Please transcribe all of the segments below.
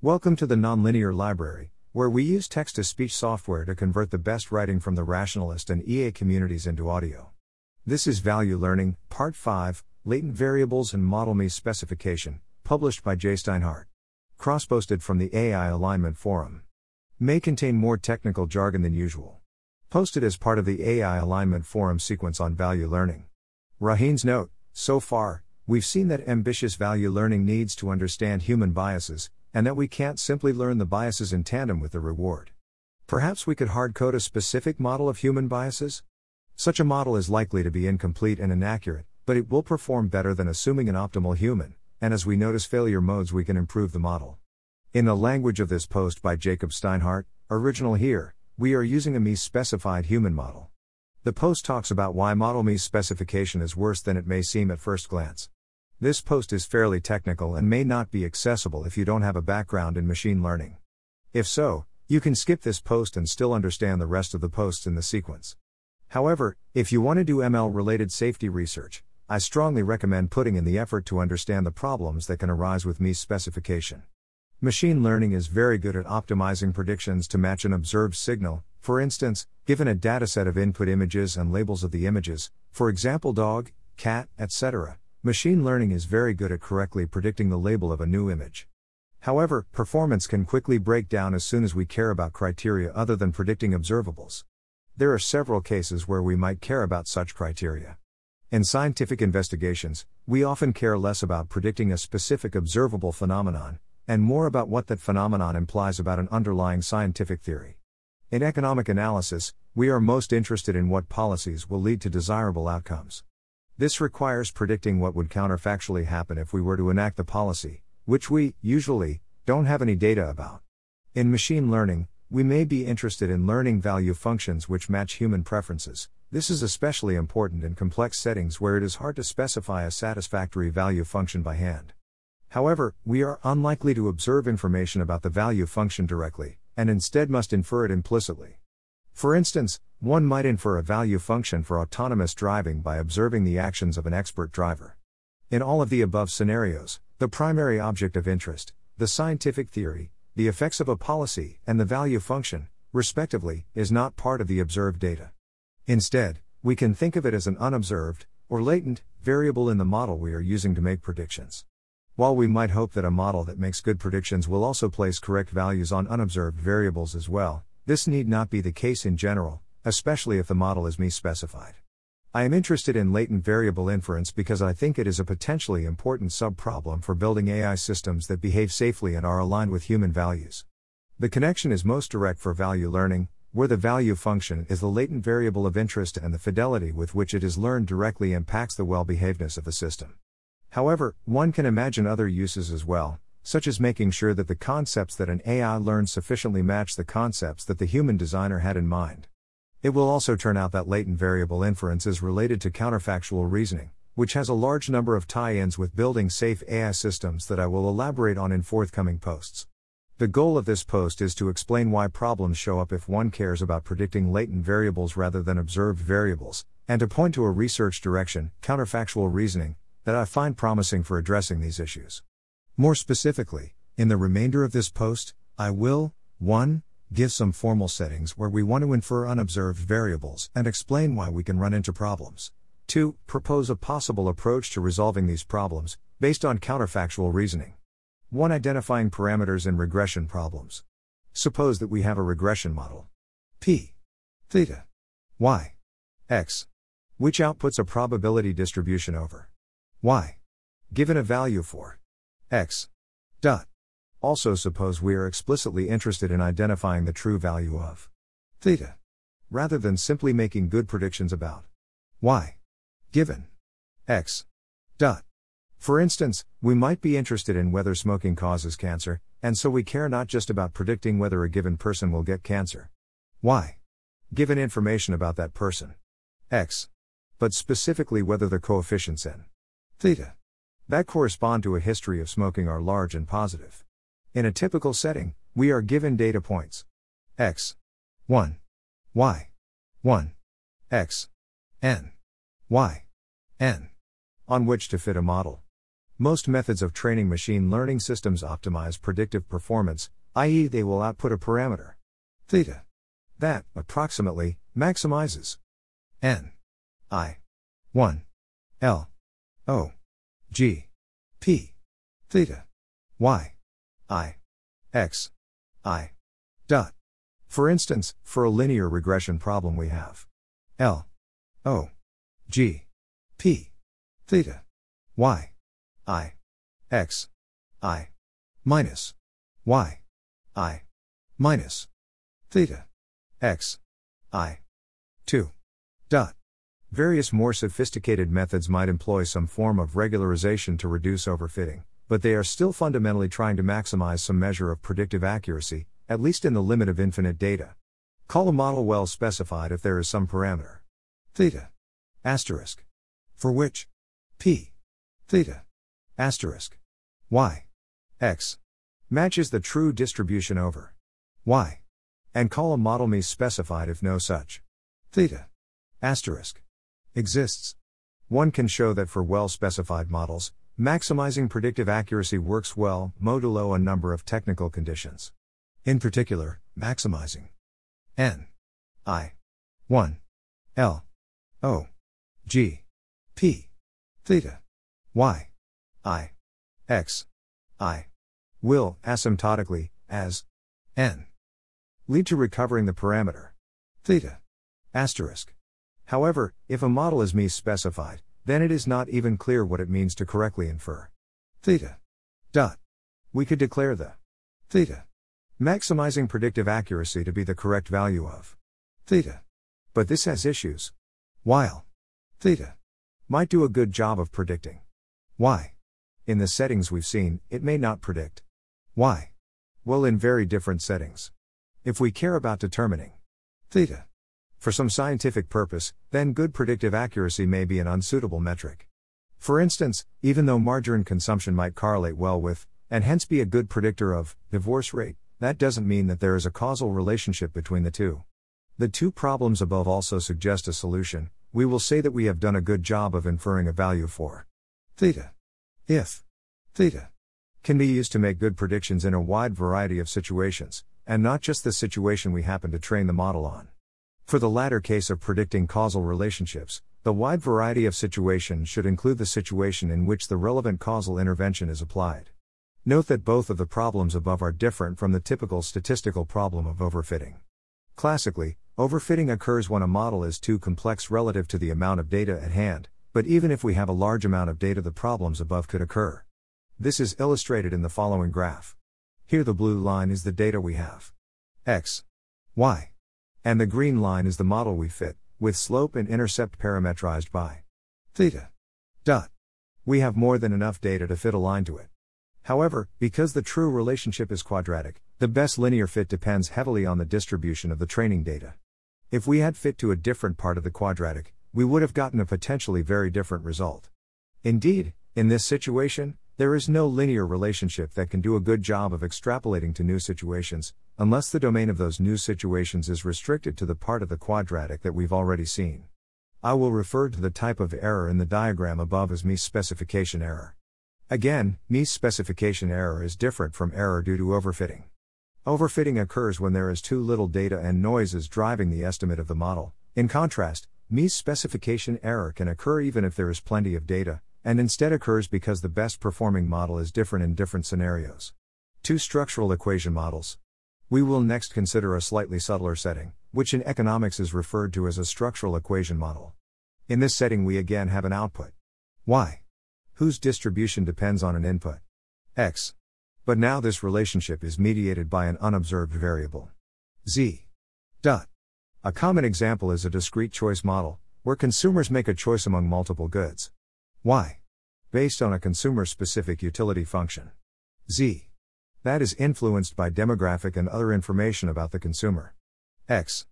Welcome to the Nonlinear Library, where we use text to speech software to convert the best writing from the rationalist and EA communities into audio. This is Value Learning, Part 5 Latent Variables and Model Mis-Specification, published by Jay Steinhardt. Cross posted from the AI Alignment Forum. May contain more technical jargon than usual. Posted as part of the AI Alignment Forum sequence on value learning. Rohin's note So far, we've seen that ambitious value learning needs to understand human biases, and that we can't simply learn the biases in tandem with the reward. Perhaps we could hard code a specific model of human biases? Such a model is likely to be incomplete and inaccurate, but it will perform better than assuming an optimal human, and as we notice failure modes, we can improve the model. In the language of this post by Jacob Steinhardt, original here, we are using a mis-specified human model. The post talks about why Model mis-specification is worse than it may seem at first glance. This post is fairly technical and may not be accessible if you don't have a background in machine learning. If so, you can skip this post and still understand the rest of the posts in the sequence. However, if you want to do ML related safety research, I strongly recommend putting in the effort to understand the problems that can arise with mis-specification. Machine learning is very good at optimizing predictions to match an observed signal, for instance, given a dataset of input images and labels of the images, for example dog, cat, etc. Machine learning is very good at correctly predicting the label of a new image. However, performance can quickly break down as soon as we care about criteria other than predicting observables. There are several cases where we might care about such criteria. In scientific investigations, we often care less about predicting a specific observable phenomenon, and more about what that phenomenon implies about an underlying scientific theory. In economic analysis, we are most interested in what policies will lead to desirable outcomes. This requires predicting what would counterfactually happen if we were to enact the policy, which we, usually, don't have any data about. In machine learning, we may be interested in learning value functions which match human preferences. This is especially important in complex settings where it is hard to specify a satisfactory value function by hand. However, we are unlikely to observe information about the value function directly, and instead must infer it implicitly. For instance, one might infer a value function for autonomous driving by observing the actions of an expert driver. In all of the above scenarios, the primary object of interest, the scientific theory, the effects of a policy, and the value function, respectively, is not part of the observed data. Instead, we can think of it as an unobserved, or latent, variable in the model we are using to make predictions. While we might hope that a model that makes good predictions will also place correct values on unobserved variables as well, this need not be the case in general, especially if the model is mis-specified. I am interested in latent variable inference because I think it is a potentially important subproblem for building AI systems that behave safely and are aligned with human values. The connection is most direct for value learning, where the value function is the latent variable of interest and the fidelity with which it is learned directly impacts the well behavedness of the system. However, one can imagine other uses as well, such as making sure that the concepts that an AI learns sufficiently match the concepts that the human designer had in mind. It will also turn out that latent variable inference is related to counterfactual reasoning, which has a large number of tie ins with building safe AI systems that I will elaborate on in forthcoming posts. The goal of this post is to explain why problems show up if one cares about predicting latent variables rather than observed variables, and to point to a research direction, counterfactual reasoning, that I find promising for addressing these issues. More specifically, in the remainder of this post, I will 1. Give some formal settings where we want to infer unobserved variables and explain why we can run into problems. 2. Propose a possible approach to resolving these problems, based on counterfactual reasoning. 1. Identifying parameters in regression problems. Suppose that we have a regression model. P. Theta. Y. X. Which outputs a probability distribution over y. Given a value for x. Dot. Also, suppose we are explicitly interested in identifying the true value of theta, rather than simply making good predictions about y. Given x. Dot. For instance, we might be interested in whether smoking causes cancer, and so we care not just about predicting whether a given person will get cancer. Y. Given information about that person. X. But specifically whether the coefficients in theta that correspond to a history of smoking are large and positive. In a typical setting, we are given data points. X. 1 y. 1 x. N. Y. N. On which to fit a model. Most methods of training machine learning systems optimize predictive performance, i.e., they will output a parameter. Theta. That, approximately, maximizes. N. I. 1 l. O g. P. Theta. Y. I. X. I. Dot. For instance, for a linear regression problem we have. L. O. G. P. Theta. Y. I. X. I. Minus. Y. I. Minus. Theta. X. I. 2 dot various more sophisticated methods might employ some form of regularization to reduce overfitting but they are still fundamentally trying to maximize some measure of predictive accuracy at least in the limit of infinite data. Call a model well specified if there is some parameter. Theta. Asterisk. For which? P. Theta. Asterisk. Y. X. Matches the true distribution over. Y. And call a model mis-specified if no such. Theta. Asterisk exists. One can show that for well specified models, maximizing predictive accuracy works well, modulo a number of technical conditions. In particular, maximizing. N. I. 1 l. O. G. P. Theta. Y. I. X. I. Will asymptotically as n. Lead to recovering the parameter. Theta. Asterisk. However, if a model is mis-specified, then it is not even clear what it means to correctly infer. Theta. Dot. We could declare the theta. maximizing predictive accuracy to be the correct value of theta. But this has issues. While. Theta. Might do a good job of predicting. Y in the settings we've seen, it may not predict. Y well in very different settings. If we care about determining theta for some scientific purpose, then good predictive accuracy may be an unsuitable metric. For instance, even though margarine consumption might correlate well with, and hence be a good predictor of, divorce rate, that doesn't mean that there is a causal relationship between the two. The two problems above also suggest a solution. We will say that we have done a good job of inferring a value for theta. If theta can be used to make good predictions in a wide variety of situations, and not just the situation we happen to train the model on. For the latter case of predicting causal relationships, the wide variety of situations should include the situation in which the relevant causal intervention is applied. Note that both of the problems above are different from the typical statistical problem of overfitting. Classically, overfitting occurs when a model is too complex relative to the amount of data at hand, but even if we have a large amount of data, the problems above could occur. This is illustrated in the following graph. Here, the blue line is the data we have x, y, and the green line is the model we fit, with slope and intercept parametrized by theta. Dot. We have more than enough data to fit a line to it. However, because the true relationship is quadratic, the best linear fit depends heavily on the distribution of the training data. If we had fit to a different part of the quadratic, we would have gotten a potentially very different result. Indeed, in this situation, there is no linear relationship that can do a good job of extrapolating to new situations, unless the domain of those new situations is restricted to the part of the quadratic that we've already seen. I will refer to the type of error in the diagram above as mis-specification error. Again, mis-specification error is different from error due to overfitting. Overfitting occurs when there is too little data and noise is driving the estimate of the model. In contrast, mis-specification error can occur even if there is plenty of data, and instead occurs because the best performing model is different in different scenarios. Two structural equation models. We will next consider a slightly subtler setting, which in economics is referred to as a structural equation model. In this setting, we again have an output y, whose distribution depends on an input x. But now this relationship is mediated by an unobserved variable z. Dot. A common example is a discrete choice model, where consumers make a choice among multiple goods. Y. Based on a consumer specific utility function. Z. That is influenced by demographic and other information about the consumer. X.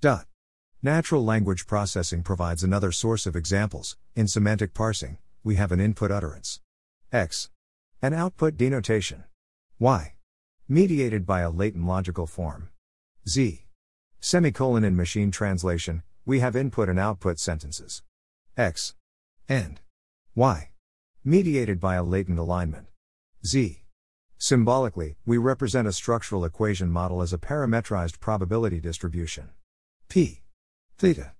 Dot. Natural language processing provides another source of examples. In semantic parsing, we have an input utterance. X. An output denotation. Y. Mediated by a latent logical form. Z. Semicolon in machine translation, we have input and output sentences. X. And. Y. mediated by a latent alignment. Z. Symbolically, we represent a structural equation model as a parametrized probability distribution. P. Theta.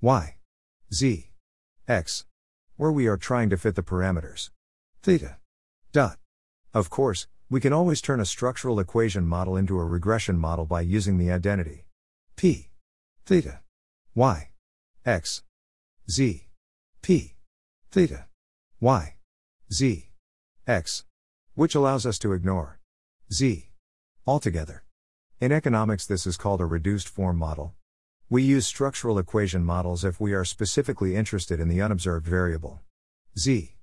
Y. Z. X. Where we are trying to fit the parameters. Theta. Dot. Of course, we can always turn a structural equation model into a regression model by using the identity P. Theta. Y. X. Z. P. Theta. Y. Z. X which allows us to ignore z altogether. In economics, this is called a reduced form model. We use structural equation models if we are specifically interested in the unobserved variable z.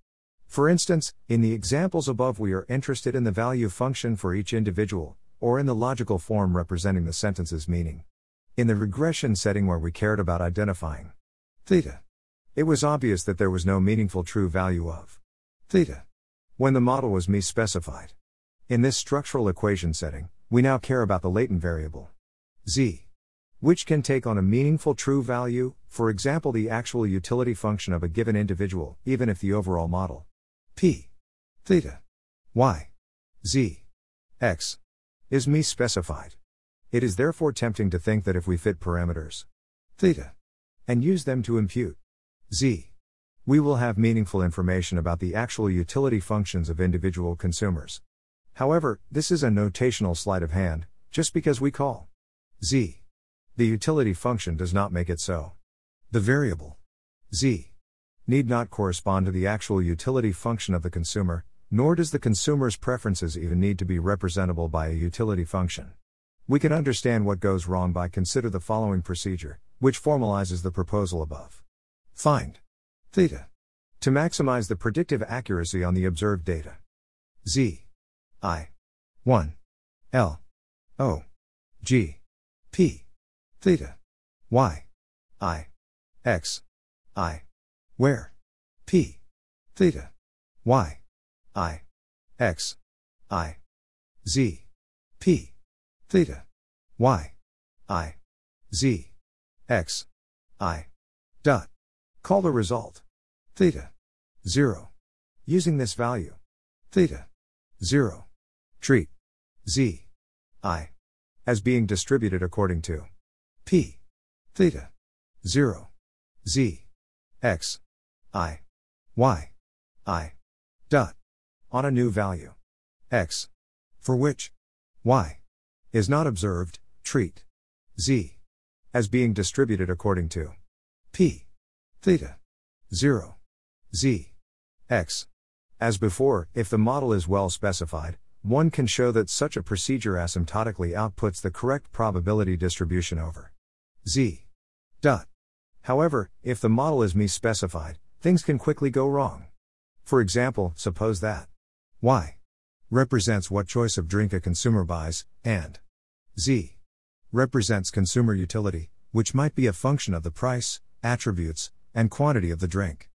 For instance, in the examples above, we are interested in the value function for each individual, or in the logical form representing the sentence's meaning. In the regression setting where we cared about identifying theta, it was obvious that there was no meaningful true value of theta. When the model was mis-specified. In this structural equation setting, we now care about the latent variable. Z, which can take on a meaningful true value, for example, the actual utility function of a given individual, even if the overall model. P. Theta. Y. Z. X. is mis-specified. It is therefore tempting to think that if we fit parameters theta and use them to impute z we will have meaningful information about the actual utility functions of individual consumers. However, this is a notational sleight of hand, just because we call z the utility function does not make it so. The variable z need not correspond to the actual utility function of the consumer, nor does the consumer's preferences even need to be representable by a utility function. We can understand what goes wrong by consider the following procedure, which formalizes the proposal above. Find Theta. To maximize the predictive accuracy on the observed data. Z. I. 1. L. O. G. P. Theta. Y. I. X. I. Where? P. Theta. Y. I. X. I. Z. P. Theta. Y. I. Z. X. I. Dot. Call the result. Theta. 0. Using this value. Theta. 0. Treat. Z. I. As being distributed according to. P. Theta. 0 z. X. I. Y. I. Dot. On a new value. X. For which. Y. Is not observed. Treat. Z. As being distributed according to. P theta. 0 z. X. As before if the model is well specified one can show that such a procedure asymptotically outputs the correct probability distribution over z. Dot. However if the model is mis-specified things can quickly go wrong. For example suppose that y represents what choice of drink a consumer buys and z represents consumer utility which might be a function of the price attributes and quantity of the drink.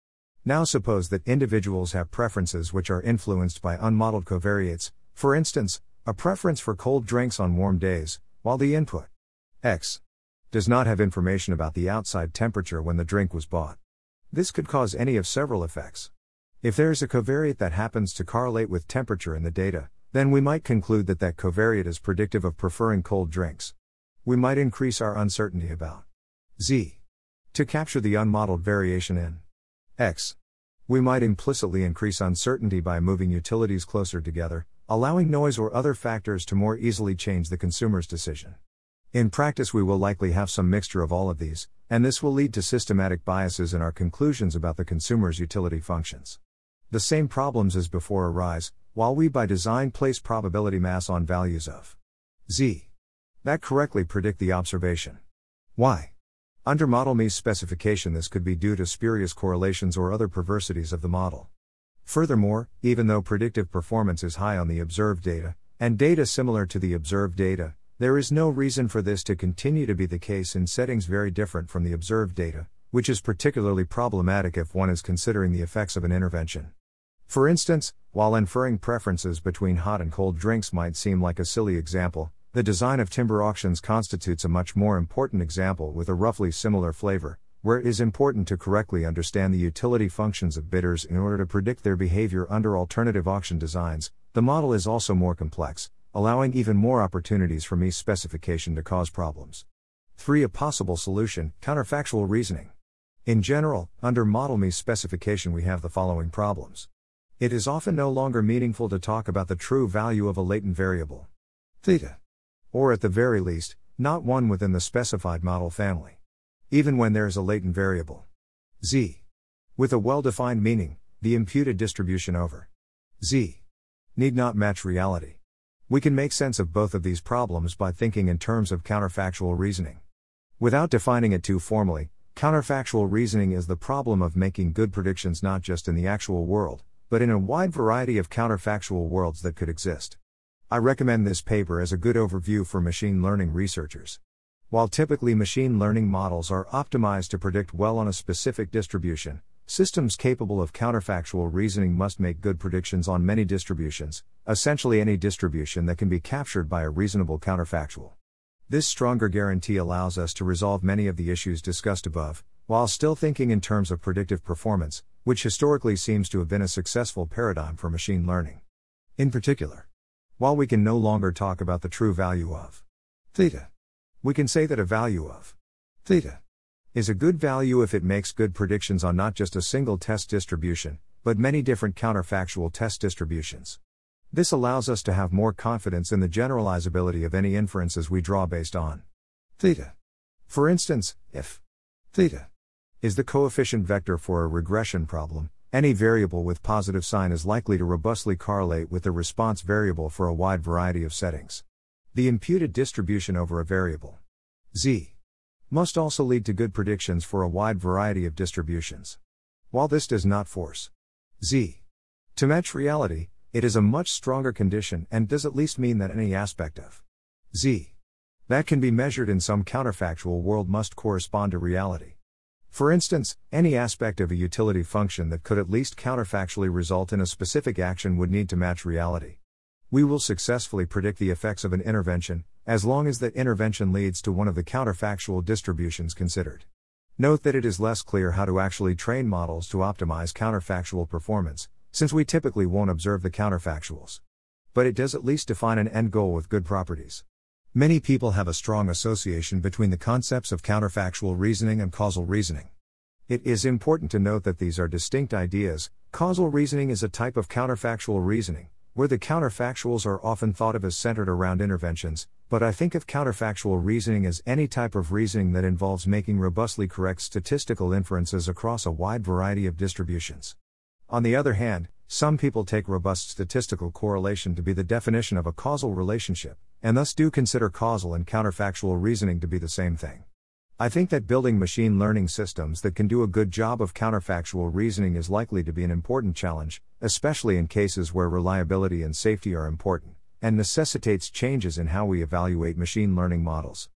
Now suppose that individuals have preferences which are influenced by unmodeled covariates, for instance, a preference for cold drinks on warm days, while the input x does not have information about the outside temperature when the drink was bought. This could cause any of several effects. If there is a covariate that happens to correlate with temperature in the data, then we might conclude that that covariate is predictive of preferring cold drinks. We might increase our uncertainty about z to capture the unmodeled variation in x, we might implicitly increase uncertainty by moving utilities closer together, allowing noise or other factors to more easily change the consumer's decision. In practice, we will likely have some mixture of all of these, and this will lead to systematic biases in our conclusions about the consumer's utility functions. The same problems as before arise, while we by design place probability mass on values of z that correctly predict the observation y. Under Model mis-specification, this could be due to spurious correlations or other perversities of the model. Furthermore, even though predictive performance is high on the observed data, and data similar to the observed data, there is no reason for this to continue to be the case in settings very different from the observed data, which is particularly problematic if one is considering the effects of an intervention. For instance, while inferring preferences between hot and cold drinks might seem like a silly example, the design of timber auctions constitutes a much more important example with a roughly similar flavor, where it is important to correctly understand the utility functions of bidders in order to predict their behavior under alternative auction designs, the model is also more complex, allowing even more opportunities for misspecification to cause problems. 3. A possible solution counterfactual reasoning. In general, under model mis-specification, we have the following problems. It is often no longer meaningful to talk about the true value of a latent variable. Theta. Or at the very least, not one within the specified model family. Even when there is a latent variable. Z. With a well defined meaning, the imputed distribution over Z need not match reality. We can make sense of both of these problems by thinking in terms of counterfactual reasoning. Without defining it too formally, counterfactual reasoning is the problem of making good predictions not just in the actual world, but in a wide variety of counterfactual worlds that could exist. I recommend this paper as a good overview for machine learning researchers. While typically machine learning models are optimized to predict well on a specific distribution, systems capable of counterfactual reasoning must make good predictions on many distributions, essentially any distribution that can be captured by a reasonable counterfactual. This stronger guarantee allows us to resolve many of the issues discussed above, while still thinking in terms of predictive performance, which historically seems to have been a successful paradigm for machine learning. In particular, while we can no longer talk about the true value of theta, we can say that a value of theta is a good value if it makes good predictions on not just a single test distribution, but many different counterfactual test distributions. This allows us to have more confidence in the generalizability of any inferences we draw based on theta. For instance, if theta is the coefficient vector for a regression problem, any variable with positive sign is likely to robustly correlate with the response variable for a wide variety of settings. The imputed distribution over a variable z must also lead to good predictions for a wide variety of distributions. While this does not force z to match reality, it is a much stronger condition and does at least mean that any aspect of z that can be measured in some counterfactual world must correspond to reality. For instance, any aspect of a utility function that could at least counterfactually result in a specific action would need to match reality. We will successfully predict the effects of an intervention, as long as that intervention leads to one of the counterfactual distributions considered. Note that it is less clear how to actually train models to optimize counterfactual performance, since we typically won't observe the counterfactuals. But it does at least define an end goal with good properties. Many people have a strong association between the concepts of counterfactual reasoning and causal reasoning. It is important to note that these are distinct ideas. Causal reasoning is a type of counterfactual reasoning, where the counterfactuals are often thought of as centered around interventions, but I think of counterfactual reasoning as any type of reasoning that involves making robustly correct statistical inferences across a wide variety of distributions. On the other hand, some people take robust statistical correlation to be the definition of a causal relationship, and thus do consider causal and counterfactual reasoning to be the same thing. I think that building machine learning systems that can do a good job of counterfactual reasoning is likely to be an important challenge, especially in cases where reliability and safety are important, and necessitates changes in how we evaluate machine learning models.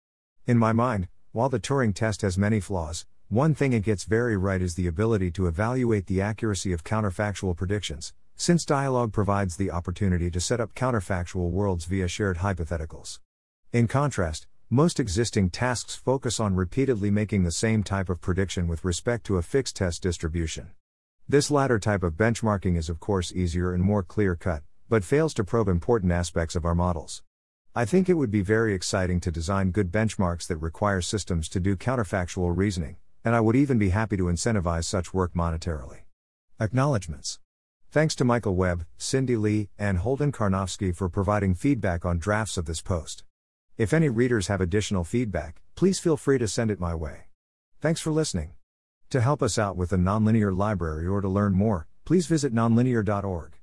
In my mind, while the Turing test has many flaws, one thing it gets very right is the ability to evaluate the accuracy of counterfactual predictions, since dialogue provides the opportunity to set up counterfactual worlds via shared hypotheticals. In contrast, most existing tasks focus on repeatedly making the same type of prediction with respect to a fixed test distribution. This latter type of benchmarking is, of course, easier and more clear cut, but fails to probe important aspects of our models. I think it would be very exciting to design good benchmarks that require systems to do counterfactual reasoning, and I would even be happy to incentivize such work monetarily. Acknowledgements. Thanks to Michael Webb, Sindy Li, and Holden Karnofsky for providing feedback on drafts of this post. If any readers have additional feedback, please feel free to send it my way. Thanks for listening. To help us out with the Nonlinear Library or to learn more, please visit nonlinear.org.